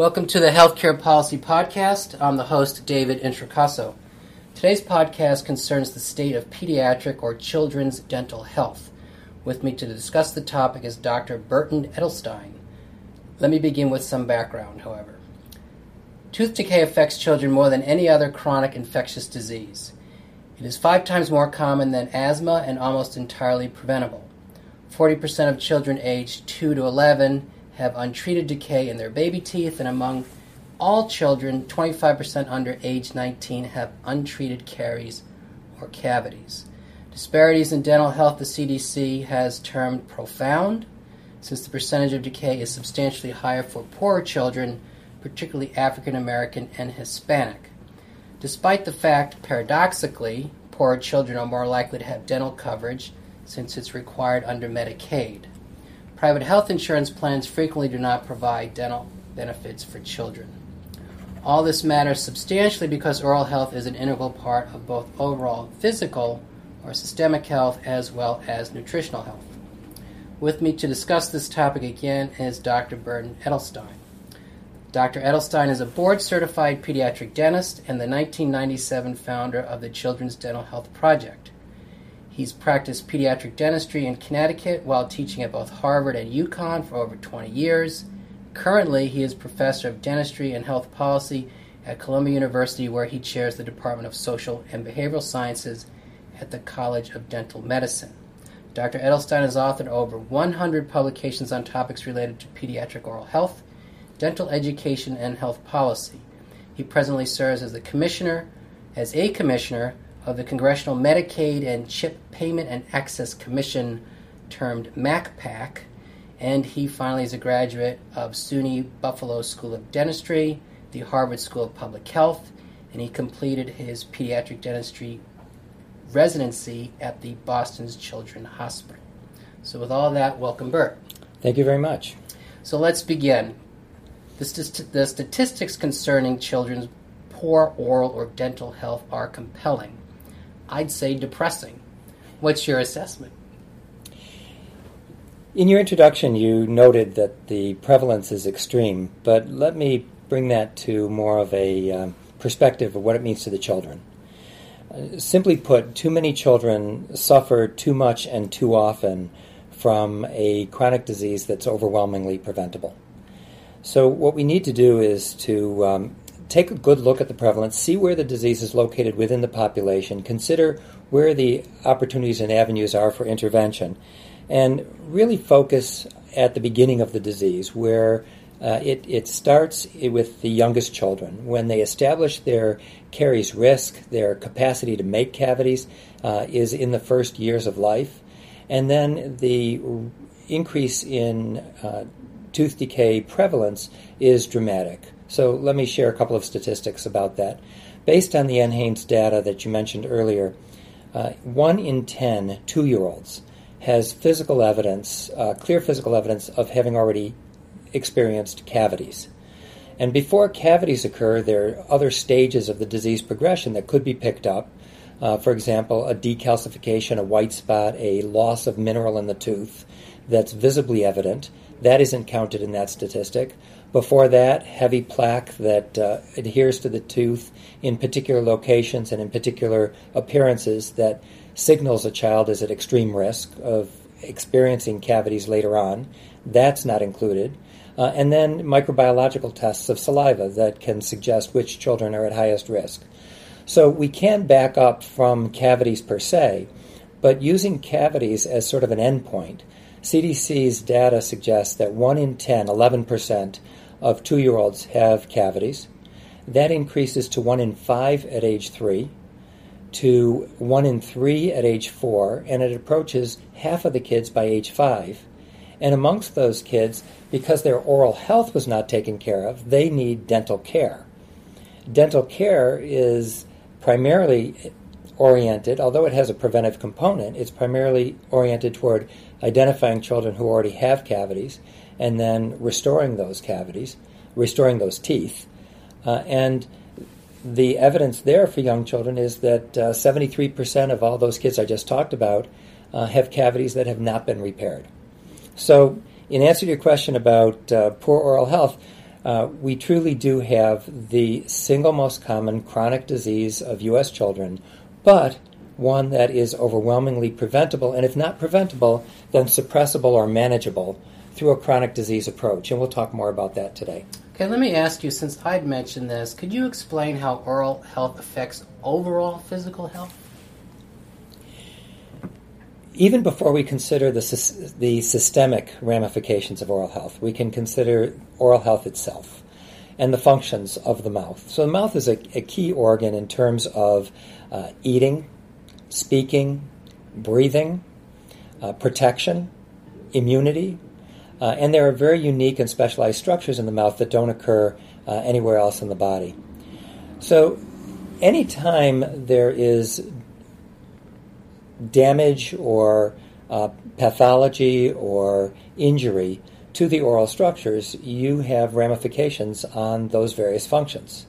Welcome to the Healthcare Policy Podcast. I'm the host, David Introcaso. Today's podcast concerns the state of pediatric or children's dental health. With me to discuss the topic is Dr. Burton Edelstein. Let me begin with some background, however. Tooth decay affects children more than any other chronic infectious disease. It is five times more common than asthma and almost entirely preventable. 40% of children aged 2 to 11 have untreated decay in their baby teeth, and among all children, 25% under age 19 have untreated caries or cavities. Disparities in dental health, the CDC has termed profound, since the percentage of decay is substantially higher for poorer children, particularly African American and Hispanic despite the fact, paradoxically, poorer children are more likely to have dental coverage since it's required under Medicaid. Private health insurance plans frequently do not provide dental benefits for children. All this matters substantially because oral health is an integral part of both overall physical or systemic health as well as nutritional health. With me to discuss this topic again is Dr. Burton Edelstein. Dr. Edelstein is a board certified pediatric dentist and the 1997 founder of the Children's Dental Health Project. He's practiced pediatric dentistry in Connecticut while teaching at both Harvard and UConn for over 20 years. Currently, he is professor of dentistry and health policy at Columbia University, where he chairs the Department of Social and Behavioral Sciences at the College of Dental Medicine. Dr. Edelstein has authored over 100 publications on topics related to pediatric oral health dental education and health policy. He presently serves as the commissioner, as a commissioner of the Congressional Medicaid and CHIP Payment and Access Commission, termed MACPAC, and he finally is a graduate of SUNY Buffalo School of Dentistry, the Harvard School of Public Health, and he completed his pediatric dentistry residency at the Boston's Children's Hospital. So, with all that, welcome, Burt. Thank you very much. So, let's begin. The, st- the statistics concerning children's poor oral or dental health are compelling. I'd say depressing. What's your assessment? In your introduction, you noted that the prevalence is extreme, but let me bring that to more of a um, perspective of what it means to the children. Uh, simply put, too many children suffer too much and too often from a chronic disease that's overwhelmingly preventable. So, what we need to do is to um, take a good look at the prevalence, see where the disease is located within the population, consider where the opportunities and avenues are for intervention, and really focus at the beginning of the disease where uh, it, it starts with the youngest children. When they establish their caries risk, their capacity to make cavities uh, is in the first years of life. And then the increase in uh, tooth decay prevalence is dramatic. So let me share a couple of statistics about that. Based on the NHANES data that you mentioned earlier, uh, one in ten two year olds has physical evidence, uh, clear physical evidence of having already experienced cavities. And before cavities occur, there are other stages of the disease progression that could be picked up. Uh, for example, a decalcification, a white spot, a loss of mineral in the tooth that's visibly evident. That isn't counted in that statistic. Before that, heavy plaque that uh, adheres to the tooth in particular locations and in particular appearances that signals a child is at extreme risk of experiencing cavities later on. That's not included. Uh, and then microbiological tests of saliva that can suggest which children are at highest risk. So we can back up from cavities per se, but using cavities as sort of an endpoint CDC's data suggests that 1 in 10, 11%, of two year olds have cavities. That increases to 1 in 5 at age 3, to 1 in 3 at age 4, and it approaches half of the kids by age 5. And amongst those kids, because their oral health was not taken care of, they need dental care. Dental care is primarily oriented, although it has a preventive component, it's primarily oriented toward identifying children who already have cavities and then restoring those cavities, restoring those teeth. Uh, and the evidence there for young children is that uh, 73% of all those kids I just talked about uh, have cavities that have not been repaired. So, in answer to your question about uh, poor oral health, uh, we truly do have the single most common chronic disease of U.S. children, but one that is overwhelmingly preventable, and if not preventable, then suppressible or manageable through a chronic disease approach. And we'll talk more about that today. Okay, let me ask you since I'd mentioned this, could you explain how oral health affects overall physical health? Even before we consider the, the systemic ramifications of oral health, we can consider oral health itself and the functions of the mouth. So, the mouth is a, a key organ in terms of uh, eating, speaking, breathing, uh, protection, immunity, uh, and there are very unique and specialized structures in the mouth that don't occur uh, anywhere else in the body. So, anytime there is damage or uh, pathology or injury to the oral structures, you have ramifications on those various functions.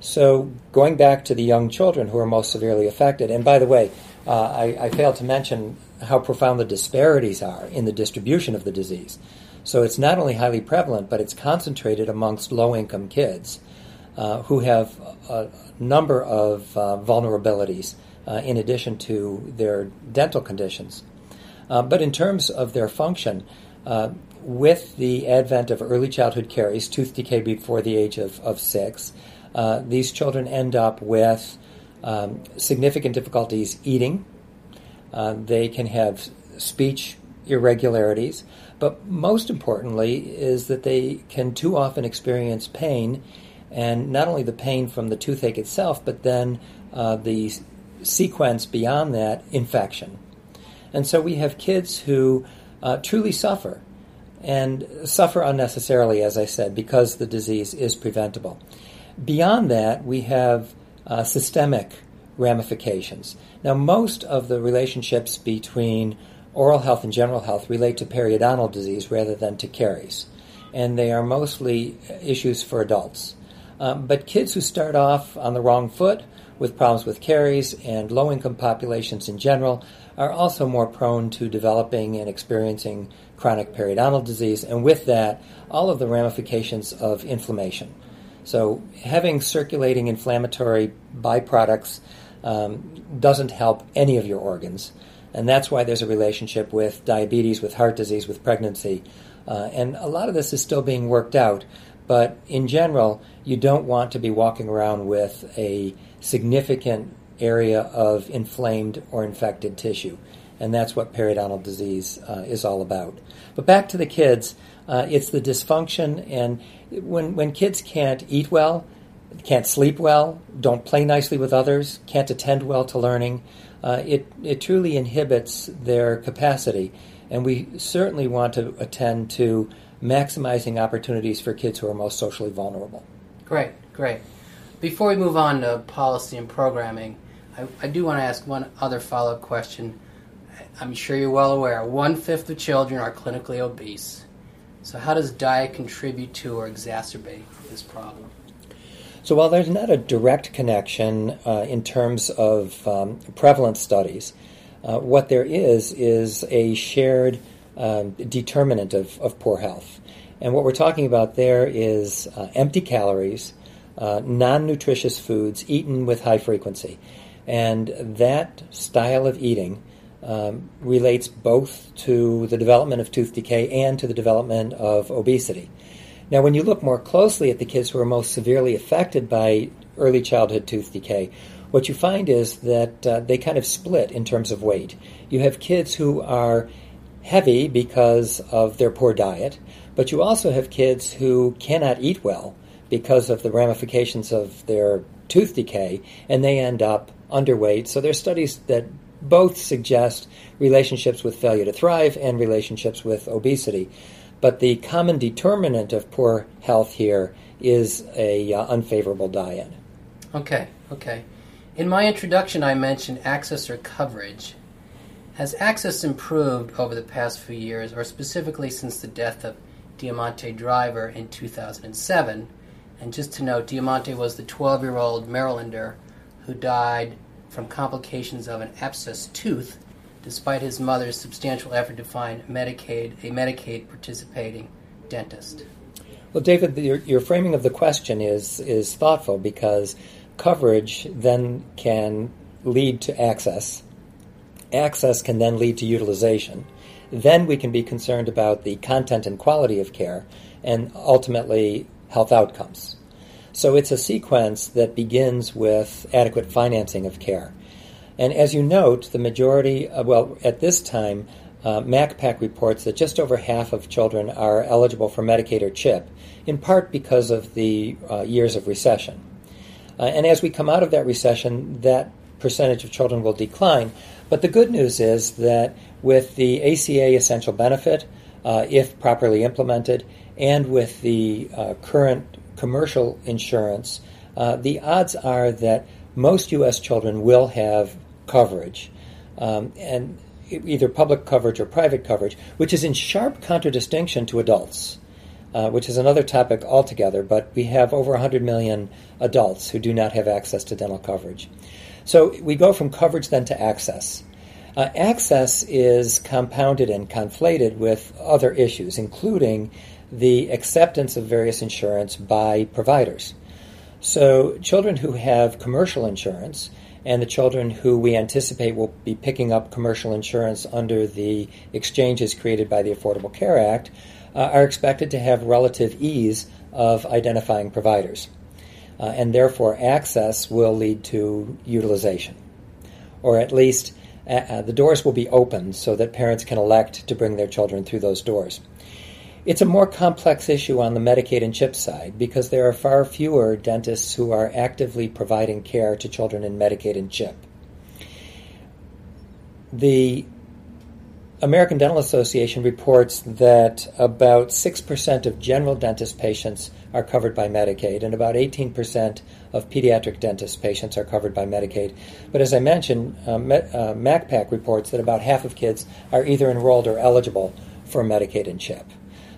So, going back to the young children who are most severely affected, and by the way, uh, I, I, failed to mention how profound the disparities are in the distribution of the disease. So, it's not only highly prevalent, but it's concentrated amongst low income kids uh, who have a number of uh, vulnerabilities uh, in addition to their dental conditions. Uh, but in terms of their function, uh, with the advent of early childhood caries, tooth decay before the age of, of six, uh, these children end up with um, significant difficulties eating. Uh, they can have speech irregularities, but most importantly is that they can too often experience pain, and not only the pain from the toothache itself, but then uh, the sequence beyond that, infection. And so we have kids who uh, truly suffer and suffer unnecessarily, as I said, because the disease is preventable. Beyond that, we have uh, systemic ramifications. Now, most of the relationships between oral health and general health relate to periodontal disease rather than to caries, and they are mostly issues for adults. Um, but kids who start off on the wrong foot with problems with caries and low income populations in general are also more prone to developing and experiencing chronic periodontal disease, and with that, all of the ramifications of inflammation. So, having circulating inflammatory byproducts um, doesn't help any of your organs. And that's why there's a relationship with diabetes, with heart disease, with pregnancy. Uh, and a lot of this is still being worked out. But in general, you don't want to be walking around with a significant area of inflamed or infected tissue. And that's what periodontal disease uh, is all about. But back to the kids, uh, it's the dysfunction, and when, when kids can't eat well, can't sleep well, don't play nicely with others, can't attend well to learning, uh, it, it truly inhibits their capacity. And we certainly want to attend to maximizing opportunities for kids who are most socially vulnerable. Great, great. Before we move on to policy and programming, I, I do want to ask one other follow up question. I'm sure you're well aware one fifth of children are clinically obese. So, how does diet contribute to or exacerbate this problem? So, while there's not a direct connection uh, in terms of um, prevalence studies, uh, what there is is a shared um, determinant of, of poor health. And what we're talking about there is uh, empty calories, uh, non nutritious foods eaten with high frequency. And that style of eating um, relates both to the development of tooth decay and to the development of obesity. Now, when you look more closely at the kids who are most severely affected by early childhood tooth decay, what you find is that uh, they kind of split in terms of weight. You have kids who are heavy because of their poor diet, but you also have kids who cannot eat well because of the ramifications of their tooth decay, and they end up underweight. So there's studies that both suggest relationships with failure to thrive and relationships with obesity. But the common determinant of poor health here is a uh, unfavorable diet. Okay, okay. In my introduction, I mentioned access or coverage. Has access improved over the past few years, or specifically since the death of Diamante Driver in 2007? And just to note, Diamante was the 12 year old Marylander who died from complications of an abscess tooth, despite his mother's substantial effort to find Medicaid, a Medicaid participating dentist. Well, David, your, your framing of the question is is thoughtful because coverage then can lead to access. Access can then lead to utilization. Then we can be concerned about the content and quality of care and ultimately health outcomes. So it's a sequence that begins with adequate financing of care. And as you note, the majority, uh, well, at this time, uh, MACPAC reports that just over half of children are eligible for Medicaid or CHIP, in part because of the uh, years of recession. Uh, and as we come out of that recession, that percentage of children will decline. But the good news is that with the ACA essential benefit, uh, if properly implemented, and with the uh, current commercial insurance, uh, the odds are that most U.S. children will have coverage, um, and either public coverage or private coverage, which is in sharp contradistinction to adults. Uh, which is another topic altogether, but we have over 100 million adults who do not have access to dental coverage. So we go from coverage then to access. Uh, access is compounded and conflated with other issues, including the acceptance of various insurance by providers. So, children who have commercial insurance and the children who we anticipate will be picking up commercial insurance under the exchanges created by the Affordable Care Act uh, are expected to have relative ease of identifying providers. Uh, and therefore, access will lead to utilization. Or at least, uh, uh the doors will be opened so that parents can elect to bring their children through those doors. It's a more complex issue on the Medicaid and CHIP side because there are far fewer dentists who are actively providing care to children in Medicaid and CHIP. The American Dental Association reports that about 6% of general dentist patients are covered by Medicaid, and about 18% of pediatric dentist patients are covered by Medicaid. But as I mentioned, uh, uh, MACPAC reports that about half of kids are either enrolled or eligible for Medicaid and CHIP.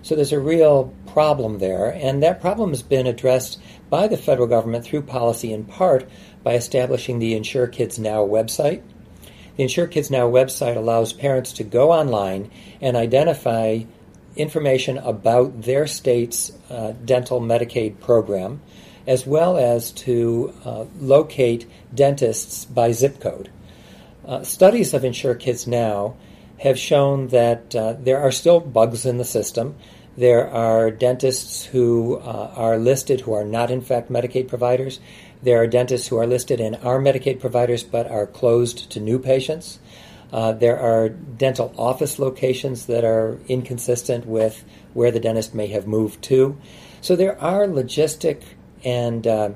So there's a real problem there, and that problem has been addressed by the federal government through policy in part by establishing the Insure Kids Now website. The Insure Kids Now website allows parents to go online and identify information about their state's uh, dental Medicaid program, as well as to uh, locate dentists by zip code. Uh, studies of Insure Kids Now have shown that uh, there are still bugs in the system. There are dentists who uh, are listed who are not, in fact, Medicaid providers. There are dentists who are listed and are Medicaid providers but are closed to new patients. Uh, there are dental office locations that are inconsistent with where the dentist may have moved to. So there are logistic and uh,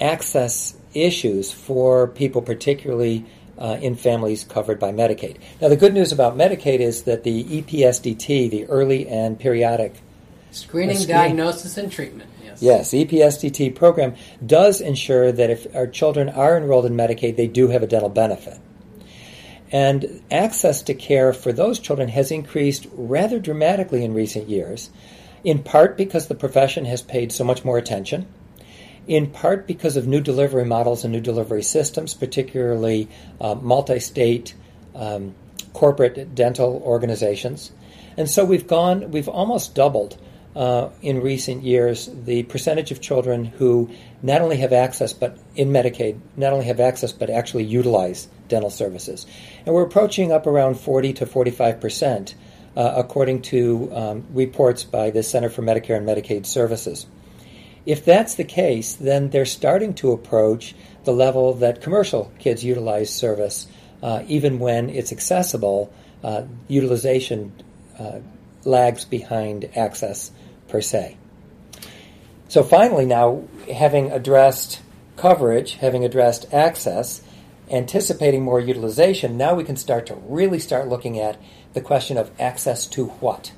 access issues for people, particularly uh, in families covered by Medicaid. Now, the good news about Medicaid is that the EPSDT, the early and periodic screening, screening diagnosis, and treatment. Yes. yes, EPSDT program does ensure that if our children are enrolled in Medicaid, they do have a dental benefit. And access to care for those children has increased rather dramatically in recent years, in part because the profession has paid so much more attention in part because of new delivery models and new delivery systems, particularly uh, multi state um, corporate dental organizations. And so we've gone, we've almost doubled uh, in recent years the percentage of children who not only have access, but in Medicaid, not only have access, but actually utilize dental services. And we're approaching up around 40 to 45 percent, uh, according to um, reports by the Center for Medicare and Medicaid Services. If that's the case, then they're starting to approach the level that commercial kids utilize service, uh, even when it's accessible. Uh, utilization uh, lags behind access per se. So finally, now having addressed coverage, having addressed access, anticipating more utilization, now we can start to really start looking at the question of access to what?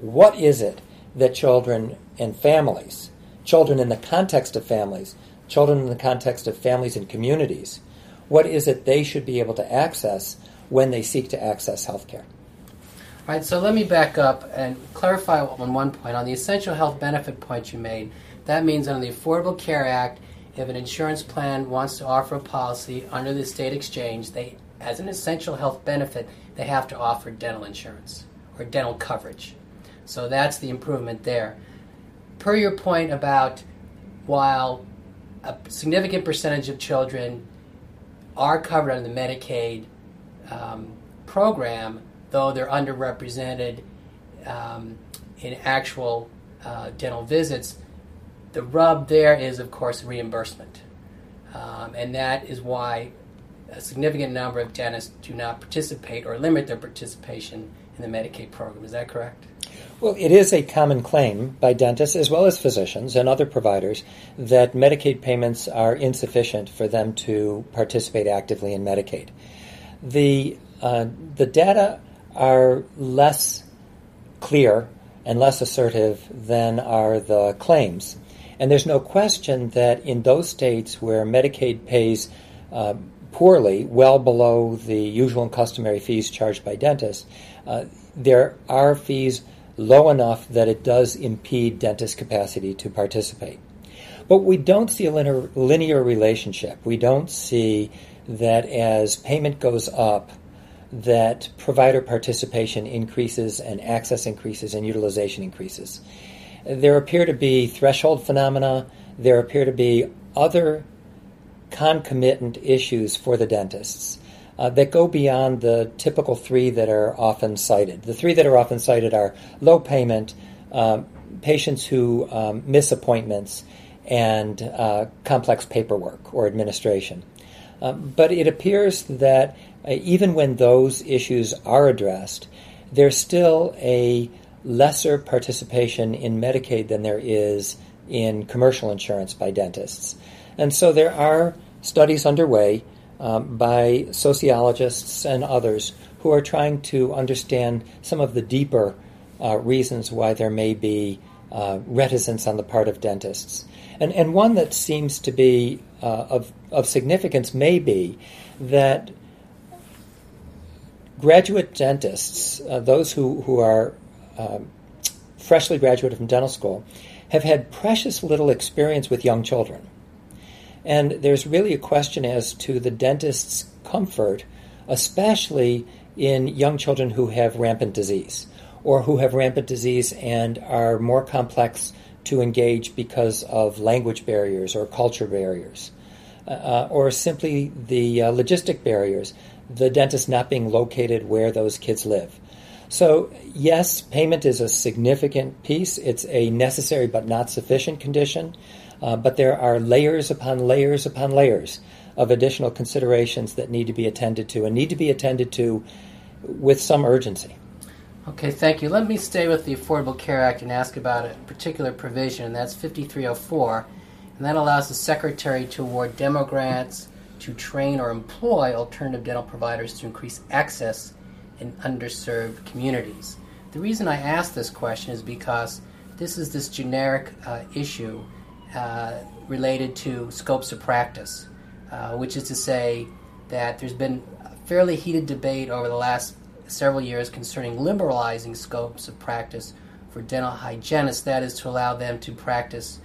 What is it that children and families children in the context of families, children in the context of families and communities. What is it they should be able to access when they seek to access healthcare? All right, so let me back up and clarify on one point. On the essential health benefit point you made, that means under the Affordable Care Act, if an insurance plan wants to offer a policy under the state exchange, they, as an essential health benefit, they have to offer dental insurance or dental coverage. So that's the improvement there. Per your point about while a significant percentage of children are covered under the Medicaid um, program, though they're underrepresented um, in actual uh, dental visits, the rub there is, of course, reimbursement. Um, and that is why a significant number of dentists do not participate or limit their participation in the Medicaid program. Is that correct? Well, it is a common claim by dentists as well as physicians and other providers that Medicaid payments are insufficient for them to participate actively in Medicaid. The, uh, the data are less clear and less assertive than are the claims. And there's no question that in those states where Medicaid pays uh, poorly, well below the usual and customary fees charged by dentists, uh, there are fees low enough that it does impede dentist capacity to participate. But we don't see a linear, linear relationship. We don't see that as payment goes up, that provider participation increases and access increases and utilization increases. There appear to be threshold phenomena. There appear to be other concomitant issues for the dentists uh, that go beyond the typical three that are often cited. The three that are often cited are low payment, um, patients who um, miss appointments, and uh, complex paperwork or administration. Um, but it appears that uh, even when those issues are addressed, there's still a lesser participation in Medicaid than there is in commercial insurance by dentists. And so there are studies underway um, by sociologists and others who are trying to understand some of the deeper uh, reasons why there may be uh, reticence on the part of dentists. And, and one that seems to be uh, of, of significance may be that graduate dentists, uh, those who, who are um, freshly graduated from dental school, have had precious little experience with young children. And there's really a question as to the dentist's comfort, especially in young children who have rampant disease or who have rampant disease and are more complex to engage because of language barriers or culture barriers, uh, uh or simply the uh, logistic barriers, the dentist not being located where those kids live. So, yes, payment is a significant piece. It's a necessary but not sufficient condition. Uh, but there are layers upon layers upon layers of additional considerations that need to be attended to and need to be attended to with some urgency. Okay, thank you. Let me stay with the Affordable Care Act and ask about a particular provision, and that's 5304, and that allows the Secretary to award demo grants to train or employ alternative dental providers to increase access in underserved communities. The reason I ask this question is because this is this generic uh, issue related to scopes of practice, uh, which is to say that there's been a fairly heated debate over the last several years concerning liberalizing scopes of practice for dental hygienists, that is, to allow them to practice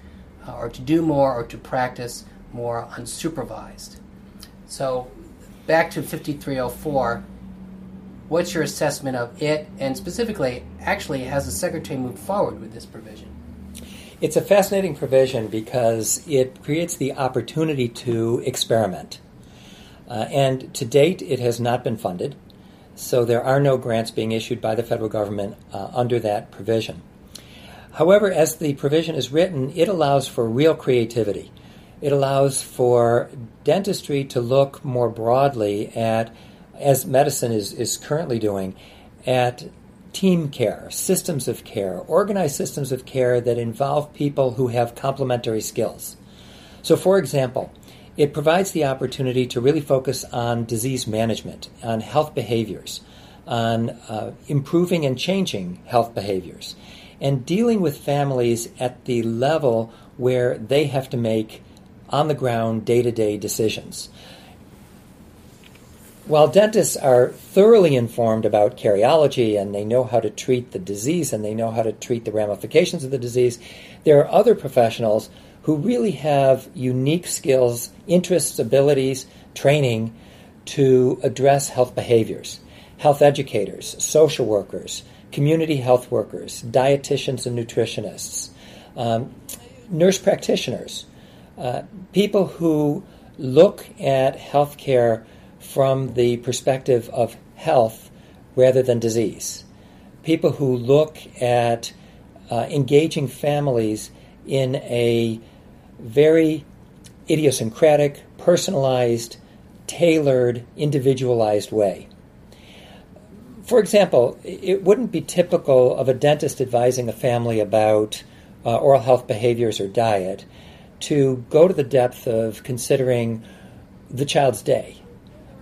uh, or to do more or to practice more unsupervised. So, back to 5304, what's your assessment of it? And specifically, actually, has the Secretary moved forward with this provision? It's a fascinating provision because it creates the opportunity to experiment. Uh, and to date, it has not been funded, so there are no grants being issued by the federal government uh, under that provision. However, as the provision is written, it allows for real creativity. It allows for dentistry to look more broadly at, as medicine is, is currently doing, at team care, systems of care, organized systems of care that involve people who have complementary skills. So, for example, it provides the opportunity to really focus on disease management, on health behaviors, on uh, improving and changing health behaviors, and dealing with families at the level where they have to make on the ground, day to day decisions. While dentists are thoroughly informed about cariology and they know how to treat the disease and they know how to treat the ramifications of the disease, there are other professionals who really have unique skills, interests, abilities, training to address health behaviors. Health educators, social workers, community health workers, dietitians and nutritionists, um, nurse practitioners, uh, people who look at healthcare from the perspective of health rather than disease, people who look at uh, engaging families in a very idiosyncratic, personalized, tailored, individualized way. For example, it wouldn't be typical of a dentist advising a family about uh, oral health behaviors or diet to go to the depth of considering the child's day.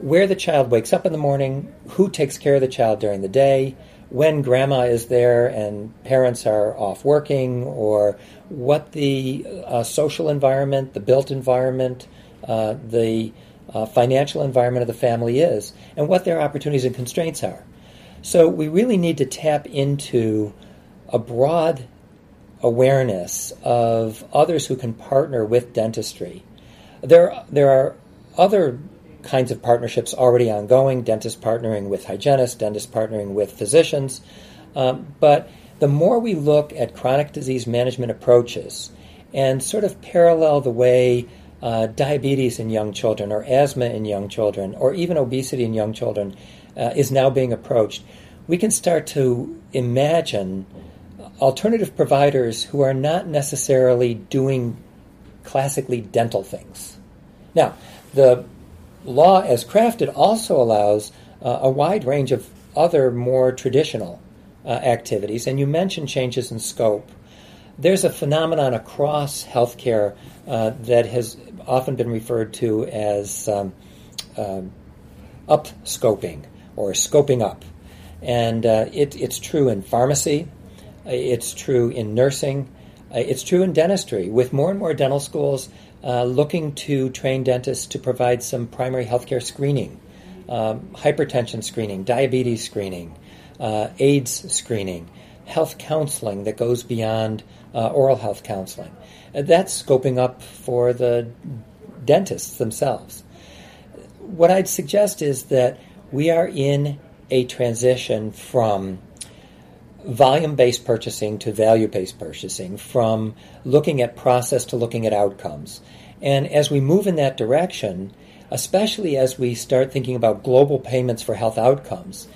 Where the child wakes up in the morning, who takes care of the child during the day, when grandma is there and parents are off working, or what the uh, social environment, the built environment, uh, the uh, financial environment of the family is, and what their opportunities and constraints are. So we really need to tap into a broad awareness of others who can partner with dentistry. There, there are other kinds of partnerships already ongoing dentists partnering with hygienists, dentists partnering with physicians. Um, but the more we look at chronic disease management approaches and sort of parallel the way uh, diabetes in young children, or asthma in young children, or even obesity in young children uh, is now being approached, we can start to imagine alternative providers who are not necessarily doing classically dental things. Now, the law as crafted also allows uh, a wide range of other more traditional uh, activities, and you mentioned changes in scope. There's a phenomenon across healthcare uh, that has often been referred to as um, um up scoping or scoping up. And uh, it, it's true in pharmacy, it's true in nursing, uh, it's true in dentistry. With more and more dental schools uh, looking to train dentists to provide some primary healthcare screening, um, hypertension screening, diabetes screening, uh, AIDS screening, health counseling that goes beyond uh, oral health counseling. that's scoping up for the dentists themselves. What I'd suggest is that we are in a transition from volume based purchasing to value based purchasing, from looking at process to looking at outcomes. And as we move in that direction, especially as we start thinking about global payments for health outcomes,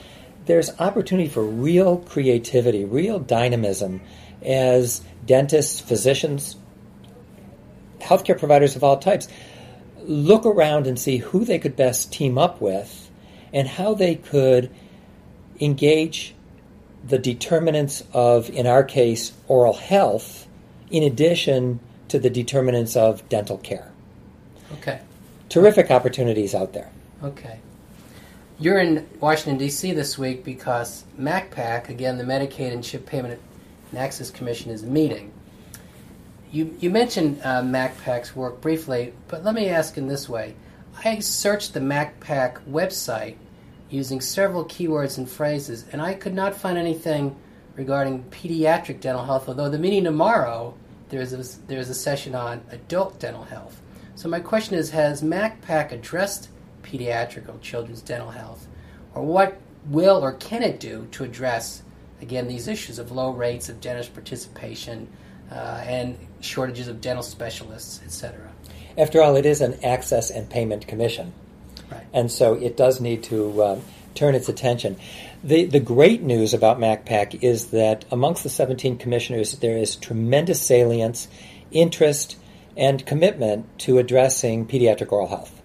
there's opportunity for real creativity, real dynamism as dentists, physicians, healthcare providers of all types look around and see who they could best team up with and how they could engage the determinants of, in our case, oral health, in addition to the determinants of dental care. Okay. Terrific opportunities out there. Okay. You're in Washington, D.C. this week because MACPAC, again, the Medicaid and Chip Payment and Access Commission, is meeting. You, you mentioned uh, MACPAC's work briefly, but let me ask in this way. I searched the MACPAC website using several keywords and phrases, and I could not find anything regarding pediatric dental health, although the meeting tomorrow there's a, there's a session on adult dental health. So my question is, has MACPAC addressed pediatric or children's dental health? Or what will or can it do to address, again, these issues of low rates of dentist participation uh, and shortages of dental specialists, etc.? After all, it is an access and payment commission. And so it does need to uh, turn its attention. The, the great news about MACPAC is that amongst the 17 commissioners, there is tremendous salience, interest, and commitment to addressing pediatric oral health.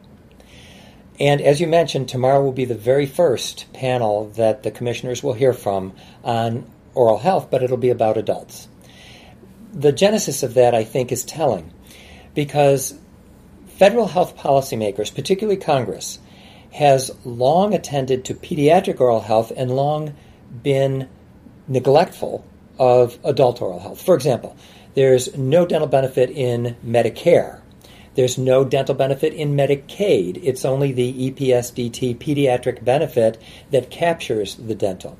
And as you mentioned, tomorrow will be the very first panel that the commissioners will hear from on oral health, but it'll be about adults. The genesis of that, I think, is telling because federal health policymakers, particularly Congress, has long attended to pediatric oral health and long been neglectful of adult oral health. For example, there's no dental benefit in Medicare. There's no dental benefit in Medicaid. It's only the EPSDT pediatric benefit that captures the dental.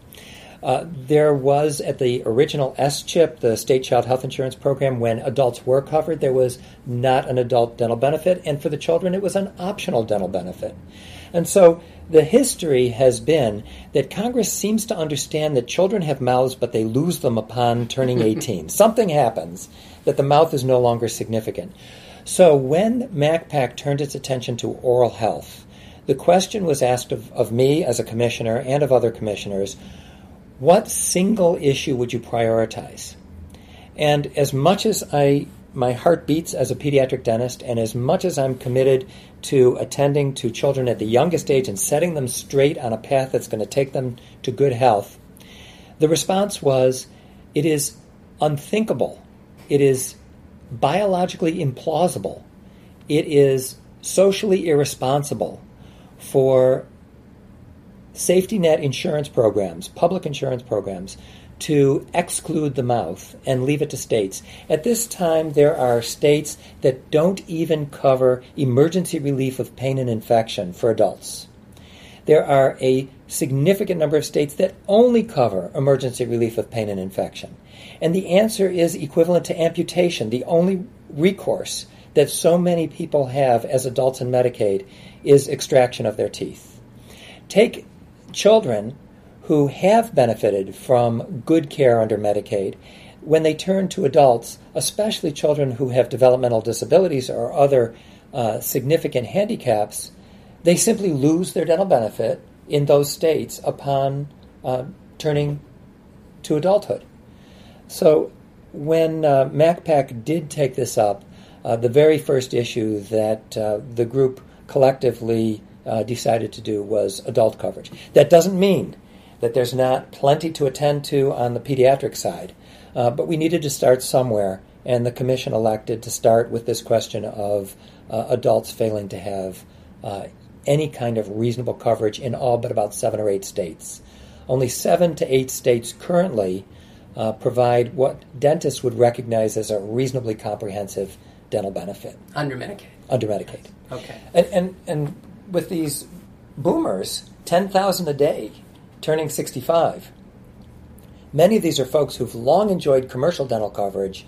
Uh, there was at the original SCHIP, the State Child Health Insurance Program, when adults were covered, there was not an adult dental benefit, and for the children, it was an optional dental benefit. And so the history has been that Congress seems to understand that children have mouths, but they lose them upon turning 18. Something happens that the mouth is no longer significant. So when MACPAC turned its attention to oral health, the question was asked of, of me as a commissioner and of other commissioners what single issue would you prioritize? And as much as I my heart beats as a pediatric dentist, and as much as I'm committed to attending to children at the youngest age and setting them straight on a path that's going to take them to good health, the response was it is unthinkable. It is biologically implausible. It is socially irresponsible for safety net insurance programs, public insurance programs, to exclude the mouth and leave it to states. At this time, there are states that don't even cover emergency relief of pain and infection for adults. There are a significant number of states that only cover emergency relief of pain and infection. And the answer is equivalent to amputation. The only recourse that so many people have as adults in Medicaid is extraction of their teeth. Take children who have benefited from good care under Medicaid, when they turn to adults, especially children who have developmental disabilities or other uh, significant handicaps, they simply lose their dental benefit in those states upon uh, turning to adulthood. So when uh, MACPAC did take this up, uh, the very first issue that uh, the group collectively uh, decided to do was adult coverage. That doesn't mean that there's not plenty to attend to on the pediatric side. Uh, but we needed to start somewhere, and the commission elected to start with this question of uh, adults failing to have uh, any kind of reasonable coverage in all but about seven or eight states. Only seven to eight states currently uh, provide what dentists would recognize as a reasonably comprehensive dental benefit. Under Medicaid. Under Medicaid. Okay. And, and, and with these boomers, 10,000 a day turning 65. Many of these are folks who've long enjoyed commercial dental coverage,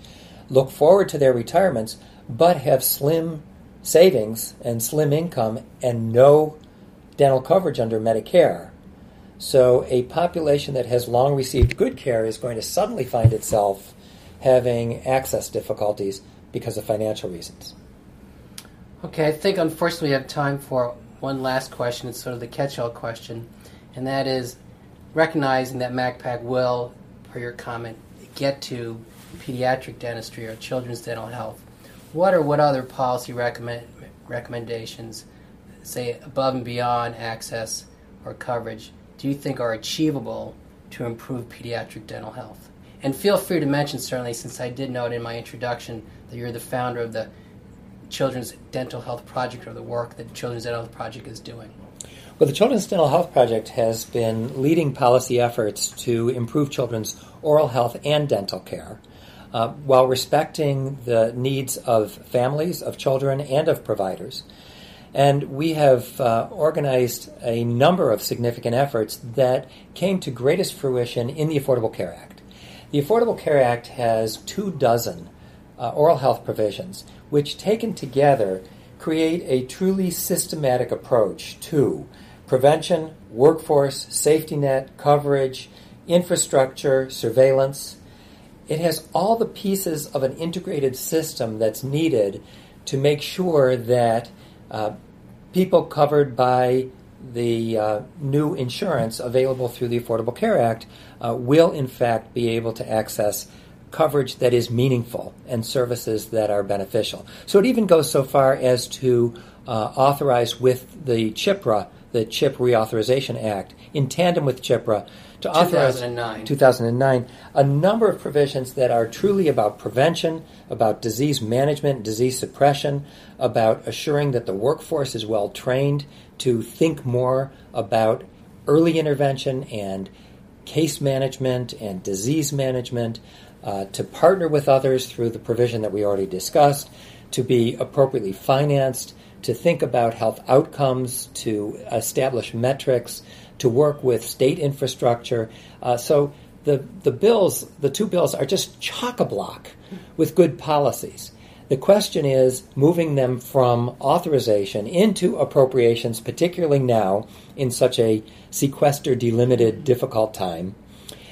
look forward to their retirements, but have slim savings and slim income and no dental coverage under Medicare. So, a population that has long received good care is going to suddenly find itself having access difficulties because of financial reasons. Okay, I think unfortunately we have time for one last question. It's sort of the catch all question, and that is recognizing that MACPAC will, per your comment, get to pediatric dentistry or children's dental health, what are what other policy recommend, recommendations, say above and beyond access or coverage, do you think are achievable to improve pediatric dental health? And feel free to mention, certainly, since I did note in my introduction that you're the founder of the Children's Dental Health Project or the work that Children's Dental Health Project is doing. Well, the Children's Dental Health Project has been leading policy efforts to improve children's oral health and dental care uh, while respecting the needs of families, of children, and of providers. And we have uh, organized a number of significant efforts that came to greatest fruition in the Affordable Care Act. The Affordable Care Act has two dozen uh, oral health provisions, which taken together create a truly systematic approach to prevention, workforce, safety net, coverage, infrastructure, surveillance. It has all the pieces of an integrated system that's needed to make sure that uh, people covered by the uh, new insurance available through the Affordable Care Act uh, will, in fact, be able to access coverage that is meaningful and services that are beneficial. So it even goes so far as to uh, authorize with the CHIPRA the CHIP Reauthorization Act in tandem with CHIPRA to authorize 2009. 2009 a number of provisions that are truly about prevention, about disease management, disease suppression, about assuring that the workforce is well trained to think more about early intervention and case management and disease management, uh, to partner with others through the provision that we already discussed, to be appropriately financed, to think about health outcomes, to establish metrics, to work with state infrastructure. Uh, so the, the bills, the two bills, are just chock a block with good policies. The question is moving them from authorization into appropriations, particularly now in such a sequester delimited, difficult time,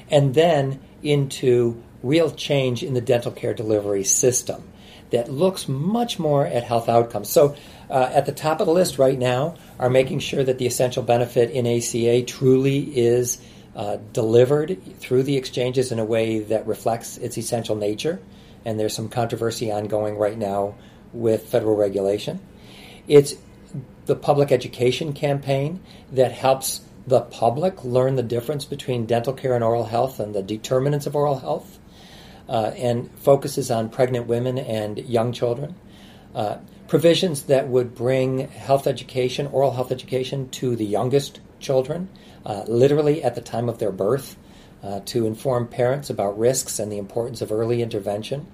and then into real change in the dental care delivery system that looks much more at health outcomes. So, uh, at the top of the list right now are making sure that the essential benefit in ACA truly is uh, delivered through the exchanges in a way that reflects its essential nature. And there's some controversy ongoing right now with federal regulation. It's the public education campaign that helps the public learn the difference between dental care and oral health and the determinants of oral health, and focuses on pregnant women and young children. Uh, provisions that would bring health education, oral health education, to the youngest children, uh, literally at the time of their birth, uh, to inform parents about risks and the importance of early intervention.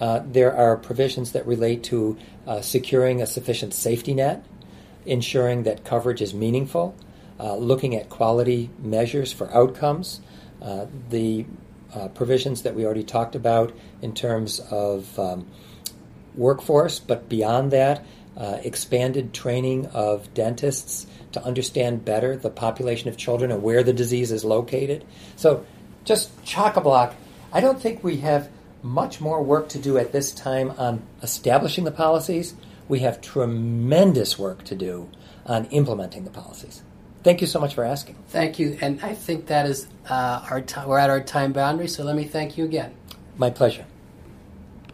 Uh, there are provisions that relate to uh, securing a sufficient safety net, ensuring that coverage is meaningful, uh, looking at quality measures for outcomes, uh, provisions that we already talked about in terms of um, workforce, but beyond that, uh, expanded training of dentists to understand better the population of children and where the disease is located. So, just chock a block. I don't think we have much more work to do at this time on establishing the policies. We have tremendous work to do on implementing the policies. Thank you so much for asking. Thank you, and I think that is uh, our time. We're at our time boundary, so let me thank you again. My pleasure.